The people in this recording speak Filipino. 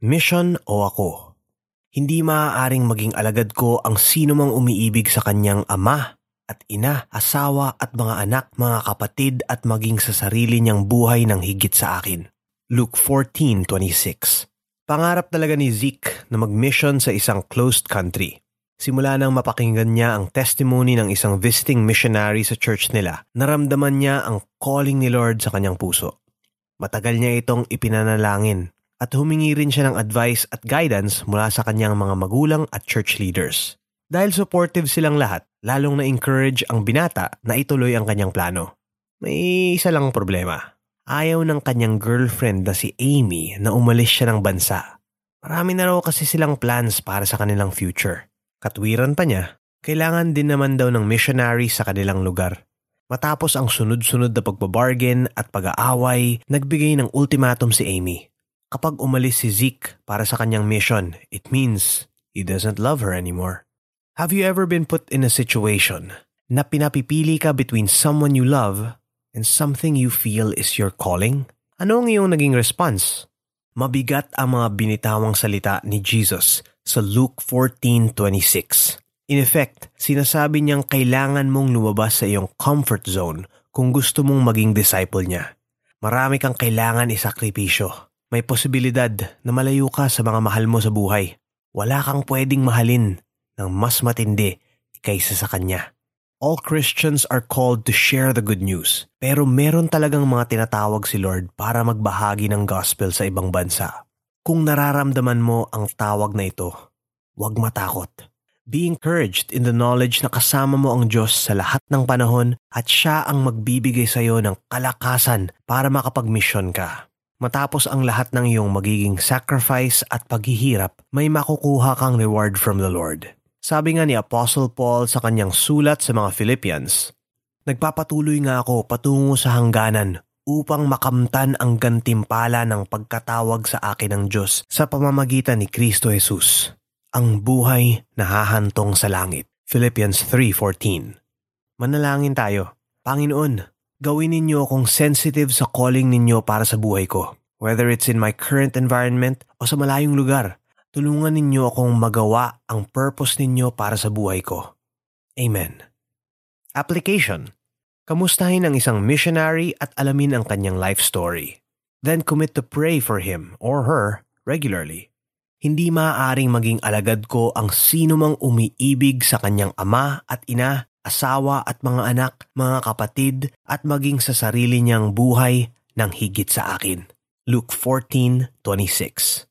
Mission o ako? Hindi maaaring maging alagad ko ang sino mang umiibig sa kanyang ama at ina, asawa at mga anak, mga kapatid at maging sa sarili niyang buhay ng higit sa akin. Luke 14.26 Pangarap talaga ni Zeke na mag-mission sa isang closed country. Simula nang mapakinggan niya ang testimony ng isang visiting missionary sa church nila, naramdaman niya ang calling ni Lord sa kanyang puso. Matagal niya itong ipinanalangin at humingi rin siya ng advice at guidance mula sa kanyang mga magulang at church leaders. Dahil supportive silang lahat, lalong na-encourage ang binata na ituloy ang kanyang plano. May isa lang problema. Ayaw ng kanyang girlfriend na si Amy na umalis siya ng bansa. Marami na raw kasi silang plans para sa kanilang future. Katwiran pa niya, kailangan din naman daw ng missionary sa kanilang lugar. Matapos ang sunod-sunod na pagbabargain at pag-aaway, nagbigay ng ultimatum si Amy. Kapag umalis si Zeke para sa kanyang mission, it means he doesn't love her anymore. Have you ever been put in a situation na pinapipili ka between someone you love and something you feel is your calling? Ano ang iyong naging response? Mabigat ang mga binitawang salita ni Jesus sa Luke 14.26. In effect, sinasabi niyang kailangan mong lumabas sa iyong comfort zone kung gusto mong maging disciple niya. Marami kang kailangan isakripisyo may posibilidad na malayo ka sa mga mahal mo sa buhay. Wala kang pwedeng mahalin ng mas matindi kaysa sa Kanya. All Christians are called to share the good news, pero meron talagang mga tinatawag si Lord para magbahagi ng gospel sa ibang bansa. Kung nararamdaman mo ang tawag na ito, huwag matakot. Be encouraged in the knowledge na kasama mo ang Diyos sa lahat ng panahon at Siya ang magbibigay sa iyo ng kalakasan para makapag-mission ka. Matapos ang lahat ng iyong magiging sacrifice at paghihirap, may makukuha kang reward from the Lord. Sabi nga ni Apostle Paul sa kanyang sulat sa mga Philippians, Nagpapatuloy nga ako patungo sa hangganan upang makamtan ang gantimpala ng pagkatawag sa akin ng Diyos sa pamamagitan ni Kristo Jesus, ang buhay na hahantong sa langit. Philippians 3.14 Manalangin tayo. Panginoon, Gawin ninyo akong sensitive sa calling ninyo para sa buhay ko. Whether it's in my current environment o sa malayong lugar, tulungan ninyo akong magawa ang purpose ninyo para sa buhay ko. Amen. Application. Kamustahin ang isang missionary at alamin ang kanyang life story. Then commit to pray for him or her regularly. Hindi maaaring maging alagad ko ang sino mang umiibig sa kanyang ama at ina asawa at mga anak, mga kapatid at maging sa sarili niyang buhay ng higit sa akin. Luke 14:26